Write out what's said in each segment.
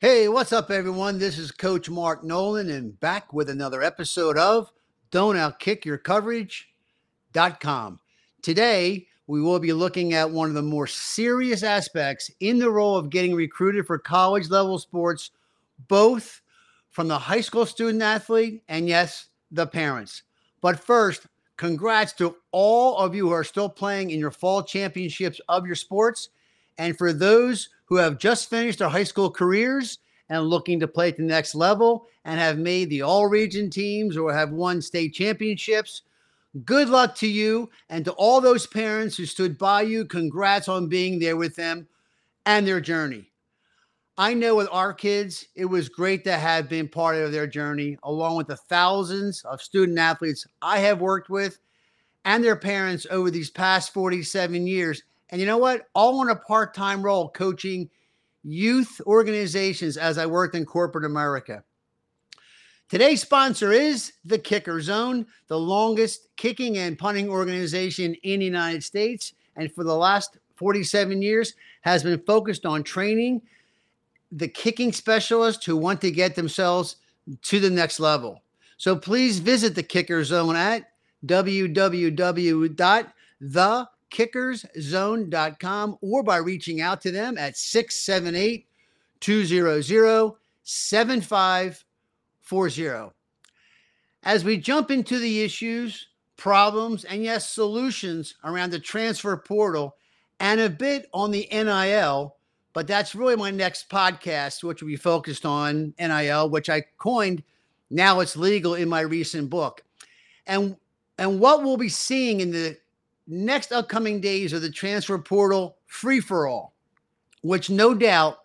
Hey, what's up, everyone? This is Coach Mark Nolan and back with another episode of Don't Outkick Your Coverage.com. Today, we will be looking at one of the more serious aspects in the role of getting recruited for college level sports, both from the high school student athlete and, yes, the parents. But first, congrats to all of you who are still playing in your fall championships of your sports. And for those who have just finished their high school careers and looking to play at the next level and have made the all region teams or have won state championships. Good luck to you and to all those parents who stood by you. Congrats on being there with them and their journey. I know with our kids, it was great to have been part of their journey, along with the thousands of student athletes I have worked with and their parents over these past 47 years and you know what? All in a part time role coaching youth organizations as I worked in corporate America. Today's sponsor is the Kicker Zone, the longest kicking and punting organization in the United States. And for the last 47 years, has been focused on training the kicking specialists who want to get themselves to the next level. So please visit the Kicker Zone at www.the kickerszone.com or by reaching out to them at 678 200 7540. As we jump into the issues, problems, and yes, solutions around the transfer portal and a bit on the NIL, but that's really my next podcast, which will be focused on NIL, which I coined now it's legal in my recent book. And and what we'll be seeing in the next upcoming days are the transfer portal free for all, which no doubt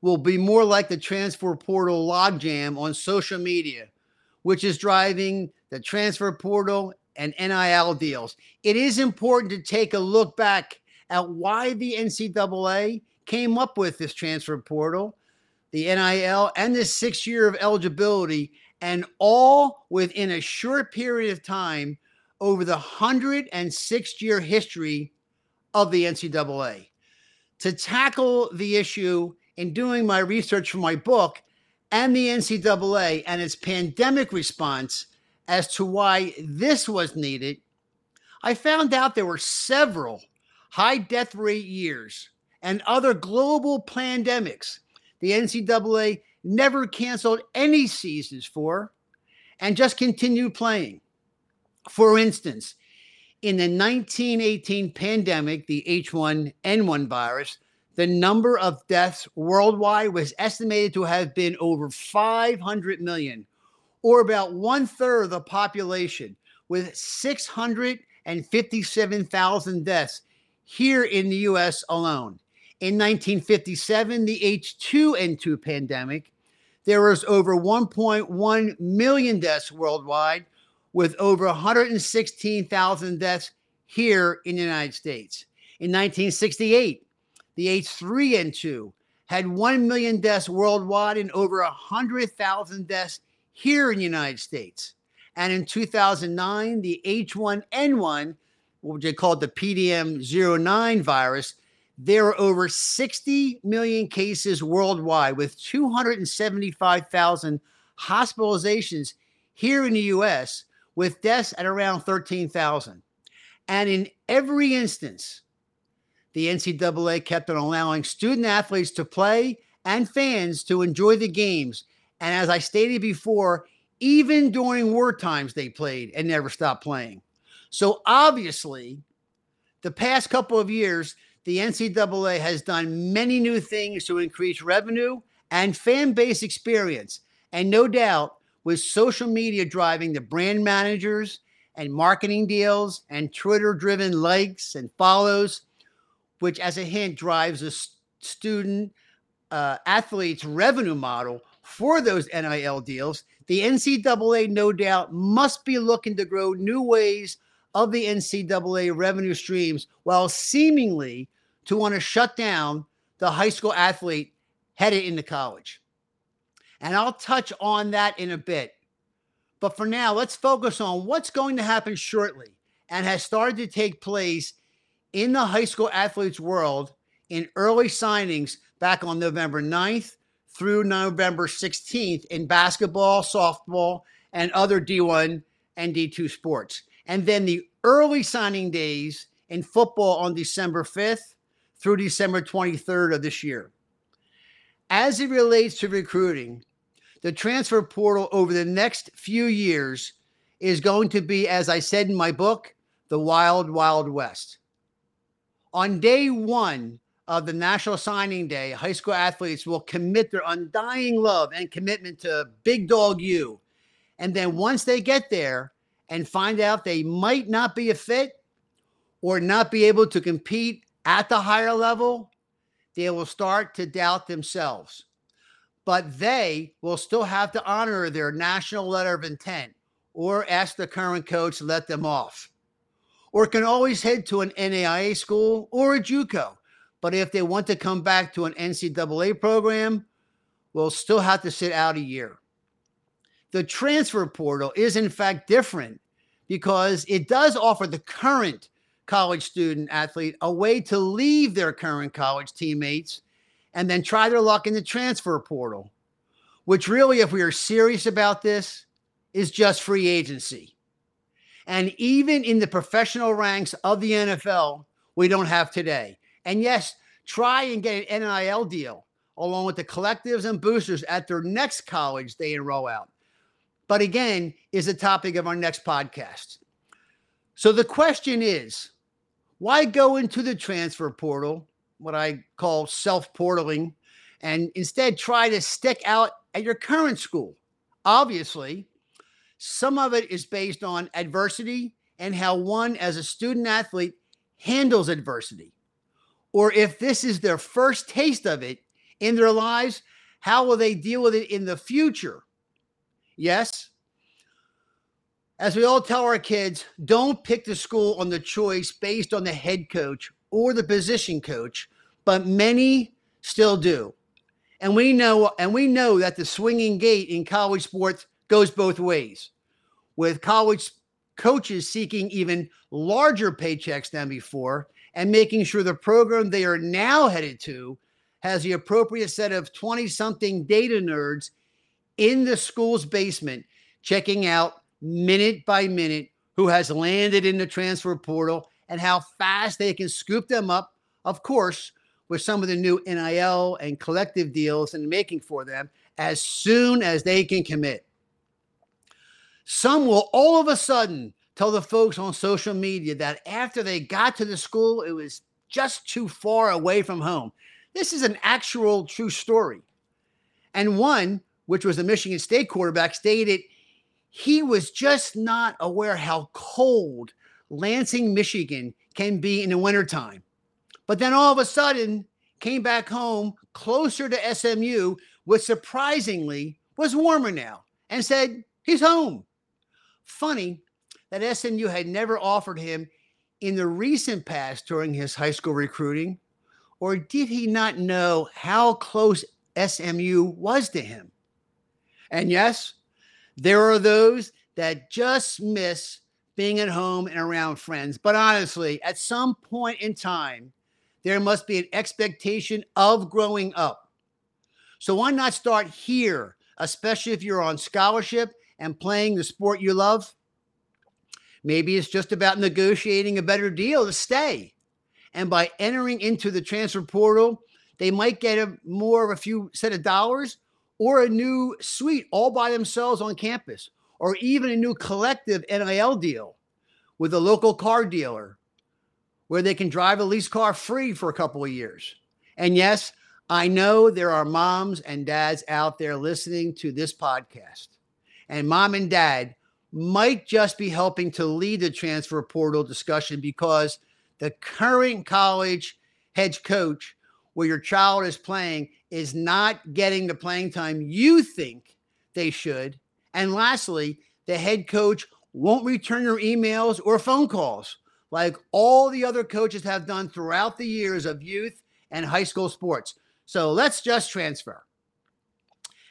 will be more like the transfer portal logjam on social media, which is driving the transfer portal and NIL deals. It is important to take a look back at why the NCAA came up with this transfer portal, the NIL, and this six year of eligibility, and all within a short period of time over the 106 year history of the NCAA. To tackle the issue in doing my research for my book and the NCAA and its pandemic response as to why this was needed, I found out there were several high death rate years and other global pandemics the NCAA never canceled any seasons for and just continued playing. For instance, in the 1918 pandemic, the H1N1 virus, the number of deaths worldwide was estimated to have been over 500 million, or about one third of the population, with 657,000 deaths here in the US alone. In 1957, the H2N2 pandemic, there was over 1.1 million deaths worldwide, with over 116,000 deaths here in the United States. In 1968, the H3N2 had 1 million deaths worldwide and over 100,000 deaths here in the United States. And in 2009, the H1N1, what they called the PDM09 virus, there were over 60 million cases worldwide with 275,000 hospitalizations here in the US with deaths at around 13,000. And in every instance, the NCAA kept on allowing student athletes to play and fans to enjoy the games. And as I stated before, even during war times, they played and never stopped playing. So obviously, the past couple of years, the NCAA has done many new things to increase revenue and fan base experience. And no doubt, with social media driving the brand managers and marketing deals and Twitter driven likes and follows, which, as a hint, drives a student uh, athlete's revenue model for those NIL deals. The NCAA, no doubt, must be looking to grow new ways of the NCAA revenue streams while seemingly to want to shut down the high school athlete headed into college. And I'll touch on that in a bit. But for now, let's focus on what's going to happen shortly and has started to take place in the high school athletes world in early signings back on November 9th through November 16th in basketball, softball, and other D1 and D2 sports. And then the early signing days in football on December 5th through December 23rd of this year. As it relates to recruiting, the transfer portal over the next few years is going to be, as I said in my book, the wild, wild west. On day one of the National Signing Day, high school athletes will commit their undying love and commitment to Big Dog U. And then once they get there and find out they might not be a fit or not be able to compete at the higher level, they will start to doubt themselves. But they will still have to honor their national letter of intent or ask the current coach to let them off. Or can always head to an NAIA school or a JUCO. But if they want to come back to an NCAA program, will still have to sit out a year. The transfer portal is in fact different because it does offer the current college student athlete a way to leave their current college teammates and then try their luck in the transfer portal, which really, if we are serious about this, is just free agency. And even in the professional ranks of the NFL, we don't have today. And yes, try and get an NIL deal along with the collectives and boosters at their next college they enroll out. But again, is the topic of our next podcast. So the question is why go into the transfer portal, what I call self portaling, and instead try to stick out at your current school? Obviously, some of it is based on adversity and how one, as a student athlete, handles adversity. Or if this is their first taste of it in their lives, how will they deal with it in the future? Yes. As we all tell our kids, don't pick the school on the choice based on the head coach or the position coach, but many still do. And we know and we know that the swinging gate in college sports goes both ways, with college coaches seeking even larger paychecks than before and making sure the program they are now headed to has the appropriate set of 20 something data nerds in the school's basement checking out minute by minute who has landed in the transfer portal and how fast they can scoop them up, of course, with some of the new NIL and collective deals and making for them as soon as they can commit. Some will all of a sudden tell the folks on social media that after they got to the school, it was just too far away from home. This is an actual true story. And one, which was the Michigan State quarterback, stated he was just not aware how cold Lansing, Michigan can be in the wintertime. But then all of a sudden came back home closer to SMU, which surprisingly was warmer now, and said he's home. Funny that SMU had never offered him in the recent past during his high school recruiting, or did he not know how close SMU was to him? And yes, there are those that just miss being at home and around friends. But honestly, at some point in time, there must be an expectation of growing up. So why not start here, especially if you're on scholarship and playing the sport you love? Maybe it's just about negotiating a better deal to stay. And by entering into the transfer portal, they might get a more of a few set of dollars or a new suite all by themselves on campus, or even a new collective NIL deal with a local car dealer where they can drive a lease car free for a couple of years. And yes, I know there are moms and dads out there listening to this podcast. And mom and dad, might just be helping to lead the transfer portal discussion because the current college head coach where your child is playing is not getting the playing time you think they should. And lastly, the head coach won't return your emails or phone calls like all the other coaches have done throughout the years of youth and high school sports. So let's just transfer.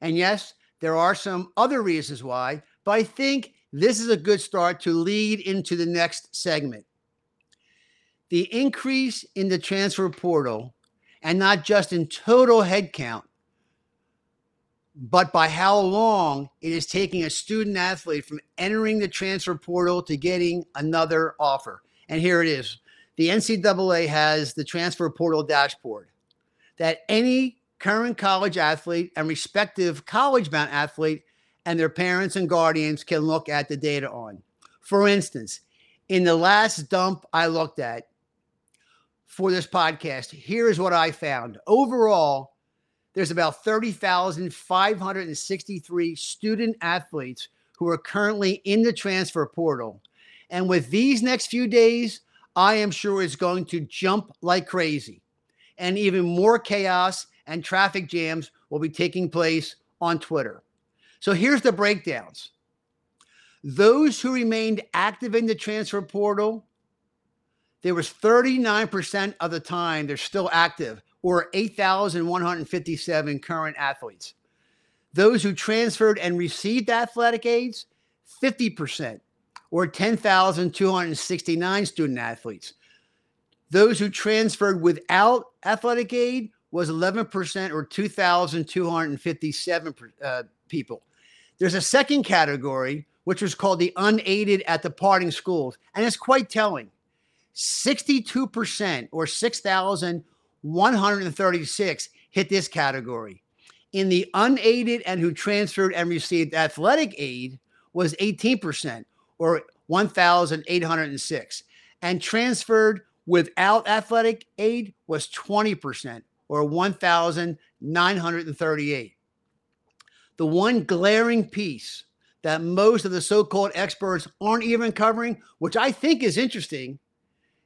And yes, there are some other reasons why, but I think this is a good start to lead into the next segment. The increase in the transfer portal, and not just in total headcount, but by how long it is taking a student athlete from entering the transfer portal to getting another offer. And here it is. The NCAA has the transfer portal dashboard that any current college athlete and respective college bound athlete and their parents and guardians can look at the data on. For instance, in the last dump I looked at for this podcast, here's what I found. Overall, there's about 30,563 student athletes who are currently in the transfer portal. And with these next few days, I am sure it's going to jump like crazy. And even more chaos and traffic jams will be taking place on Twitter. So here's the breakdowns. Those who remained active in the transfer portal, there was 39% of the time they're still active, or 8,157 current athletes. Those who transferred and received athletic aids, 50%, or 10,269 student athletes. Those who transferred without athletic aid was 11%, or 2,257 uh, people. There's a second category, which was called the unaided at departing schools, and it's quite telling. 62% or 6,136 hit this category. In the unaided and who transferred and received athletic aid was 18% or 1,806. And transferred without athletic aid was 20% or 1,938 the one glaring piece that most of the so called experts aren't even covering, which I think is interesting,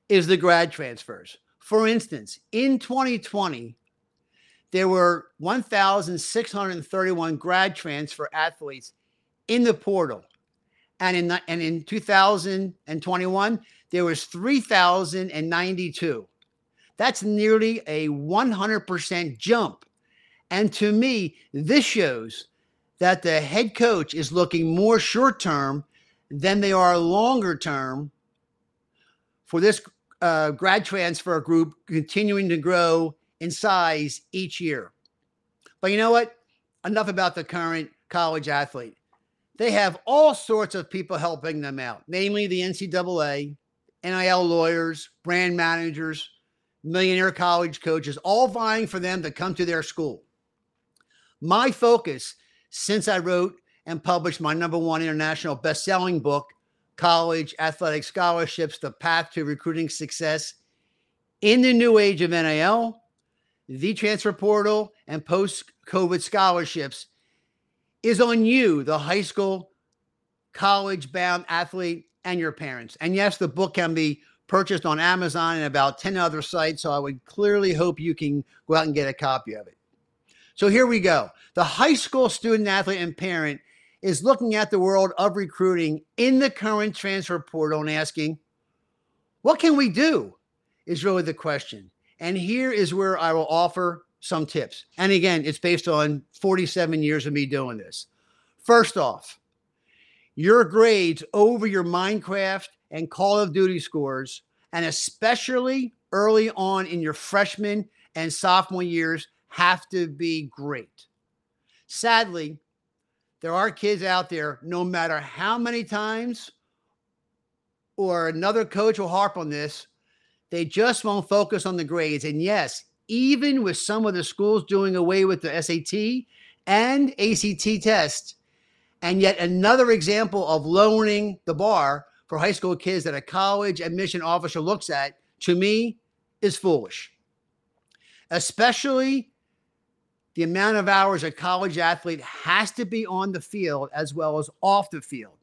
is the grad transfers. For instance, in 2020, there were 1,631 grad transfer athletes in the portal. And in, and in 2021, there was 3,092. That's nearly a 100% jump. And to me, this shows that the head coach is looking more short term than they are longer term for this uh, grad transfer group continuing to grow in size each year. But you know what? Enough about the current college athlete. They have all sorts of people helping them out, namely the NCAA, NIL lawyers, brand managers, millionaire college coaches, all vying for them to come to their school. My focus since I wrote and published my number one international best-selling book, College Athletic Scholarships: The Path to Recruiting Success in the New Age of NIL, the transfer portal, and post-COVID scholarships, is on you, the high school, college-bound athlete, and your parents. And yes, the book can be purchased on Amazon and about 10 other sites. So I would clearly hope you can go out and get a copy of it. So here we go. The high school student, athlete, and parent is looking at the world of recruiting in the current transfer portal and asking, what can we do? Is really the question. And here is where I will offer some tips. And again, it's based on 47 years of me doing this. First off, your grades over your Minecraft and Call of Duty scores, and especially early on in your freshman and sophomore years, have to be great. Sadly, there are kids out there, no matter how many times or another coach will harp on this, they just won't focus on the grades. And yes, even with some of the schools doing away with the SAT and ACT test, and yet another example of lowering the bar for high school kids that a college admission officer looks at, to me, is foolish. Especially the amount of hours a college athlete has to be on the field as well as off the field.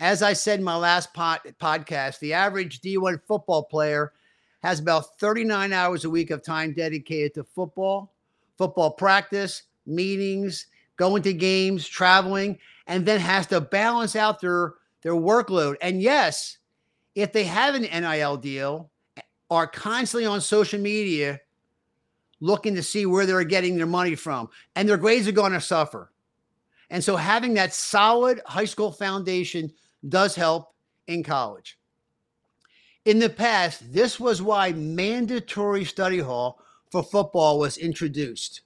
As I said in my last pod, podcast, the average D1 football player has about 39 hours a week of time dedicated to football, football practice, meetings, going to games, traveling, and then has to balance out their, their workload. And yes, if they have an NIL deal, are constantly on social media looking to see where they're getting their money from, and their grades are going to suffer. And so, having that solid high school foundation does help in college. In the past, this was why mandatory study hall for football was introduced.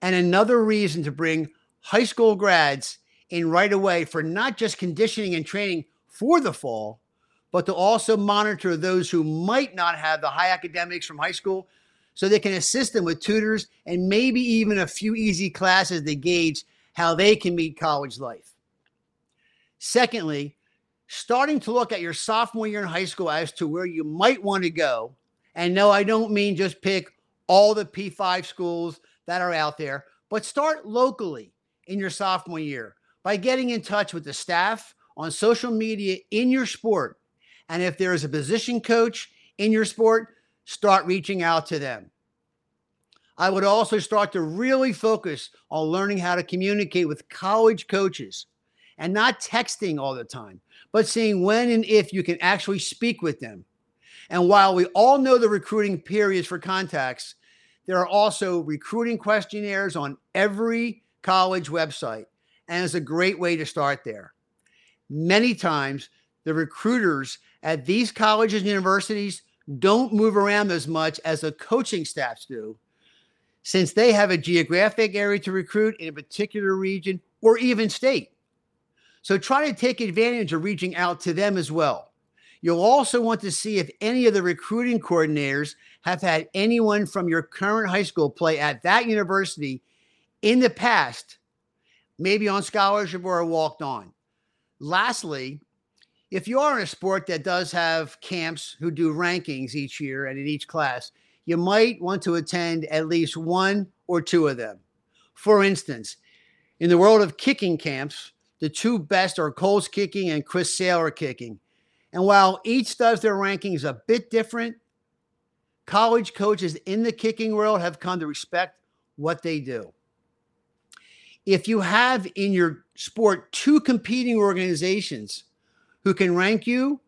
And another reason to bring high school grads in right away for not just conditioning and training for the fall, but to also monitor those who might not have the high academics from high school so they can assist them with tutors and maybe even a few easy classes to gauge how they can meet college life. Secondly, starting to look at your sophomore year in high school as to where you might want to go. And no, I don't mean just pick all the P5 schools that are out there, but start locally in your sophomore year by getting in touch with the staff on social media in your sport. And if there is a position coach in your sport, start reaching out to them. I would also start to really focus on learning how to communicate with college coaches and not texting all the time, but seeing when and if you can actually speak with them. And while we all know the recruiting periods for contacts, there are also recruiting questionnaires on every college website, and it's a great way to start there. Many times, the recruiters at these colleges and universities don't move around as much as the coaching staffs do, since they have a geographic area to recruit in a particular region or even state. So try to take advantage of reaching out to them as well. You'll also want to see if any of the recruiting coordinators have had anyone from your current high school play at that university in the past, maybe on scholarship or walked on. Lastly, if you are in a sport that does have camps who do rankings each year and in each class, you might want to attend at least one or two of them. For instance, in the world of kicking camps, the two best are Kohl's kicking and Chris Sailer kicking. And while each does their rankings a bit different, college coaches in the kicking world have come to respect what they do. If you have in your sport two competing organizations who can rank you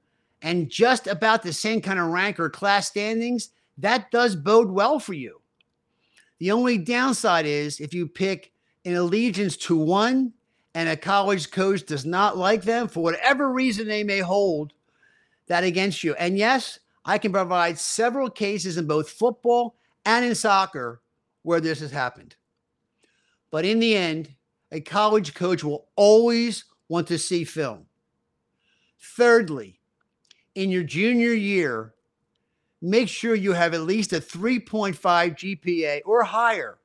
and just about the same kind of rank or class standings, that does bode well for you. The only downside is if you pick an allegiance to one and a college coach does not like them for whatever reason they may hold that against you. And yes, I can provide several cases in both football and in soccer where this has happened. But in the end, a college coach will always want to see film. Thirdly, in your junior year, make sure you have at least a 3.5 GPA or higher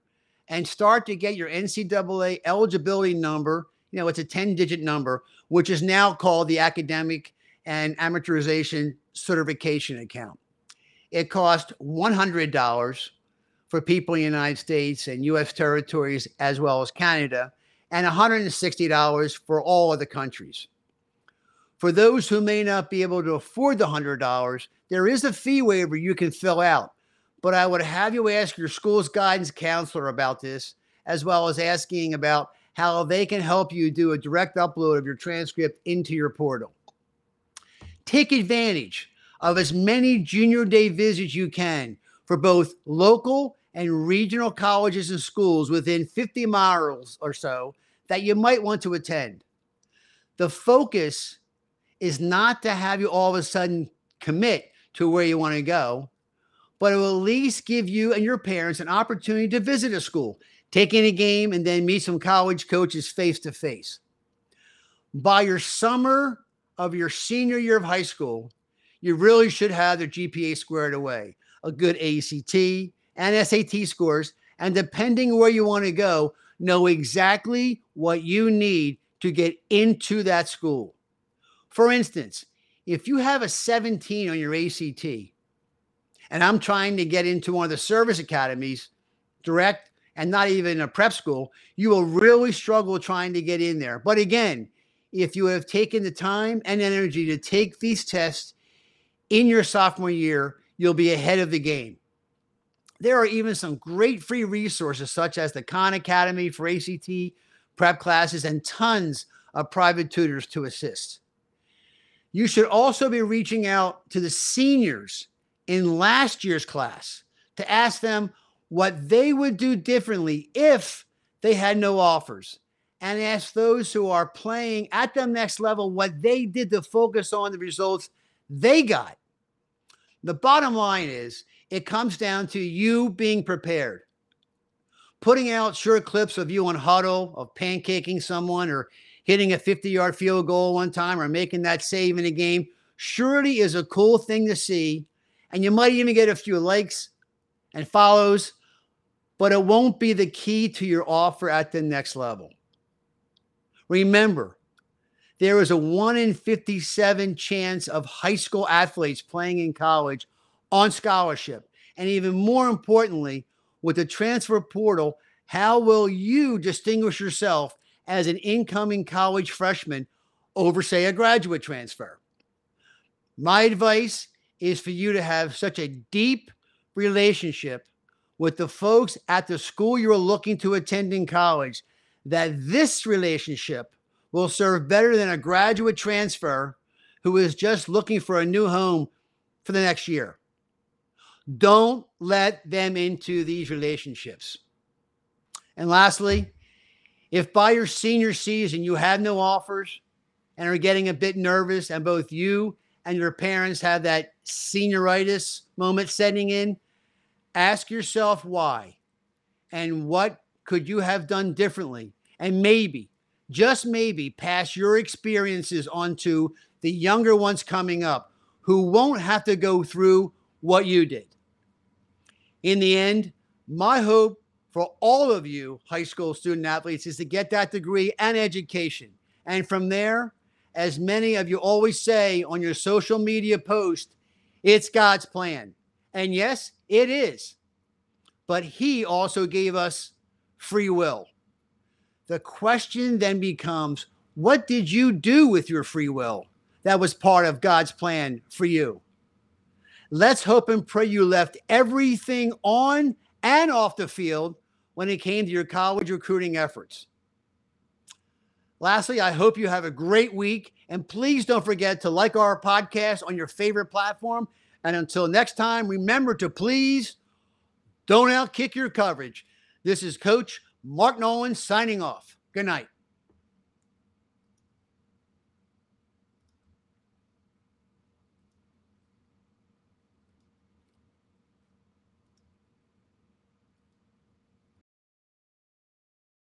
and start to get your NCAA eligibility number. You know, it's a 10 digit number, which is now called the Academic and Amateurization Certification Account. It costs $100 for people in the United States and US territories as well as Canada, and $160 for all other countries. For those who may not be able to afford the $100, there is a fee waiver you can fill out. But I would have you ask your school's guidance counselor about this, as well as asking about how they can help you do a direct upload of your transcript into your portal. Take advantage of as many junior day visits you can for both local and regional colleges and schools within 50 miles or so that you might want to attend. The focus is not to have you all of a sudden commit to where you want to go, but it will at least give you and your parents an opportunity to visit a school, take in a game, and then meet some college coaches face to face. By your summer of your senior year of high school, you really should have the GPA squared away, a good ACT and SAT scores, and depending where you want to go, know exactly what you need to get into that school. For instance, if you have a 17 on your ACT, and I'm trying to get into one of the service academies, direct and not even a prep school, you will really struggle trying to get in there. But again, if you have taken the time and energy to take these tests in your sophomore year, you'll be ahead of the game. There are even some great free resources, such as the Khan Academy for ACT prep classes and tons of private tutors to assist. You should also be reaching out to the seniors in last year's class to ask them what they would do differently if they had no offers and ask those who are playing at the next level what they did to focus on the results they got. The bottom line is it comes down to you being prepared. putting out short clips of you on Hudl, of pancaking someone, or hitting a 50 yard field goal one time, or making that save in a game surely is a cool thing to see. And you might even get a few likes and follows, but it won't be the key to your offer at the next level. Remember, there is a 1 in 57 chance of high school athletes playing in college on scholarship. And even more importantly, with the transfer portal, how will you distinguish yourself as an incoming college freshman over, say, a graduate transfer? My advice is for you to have such a deep relationship with the folks at the school you're looking to attend in college that this relationship will serve better than a graduate transfer who is just looking for a new home for the next year. Don't let them into these relationships. And lastly, if by your senior season you have no offers and are getting a bit nervous, and both you and your parents have that senioritis moment setting in, ask yourself why and what could you have done differently? And maybe, just maybe, pass your experiences onto the younger ones coming up who won't have to go through what you did. In the end, my hope for all of you high school student athletes is to get that degree and education. And from there, as many of you always say on your social media post, it's God's plan. And yes, it is. But He also gave us free will. The question then becomes what did you do with your free will that was part of God's plan for you? Let's hope and pray you left everything on and off the field when it came to your college recruiting efforts. Lastly, I hope you have a great week. And please don't forget to like our podcast on your favorite platform. And until next time, remember to please don't outkick your coverage. This is Coach Mark Nolan signing off. Good night.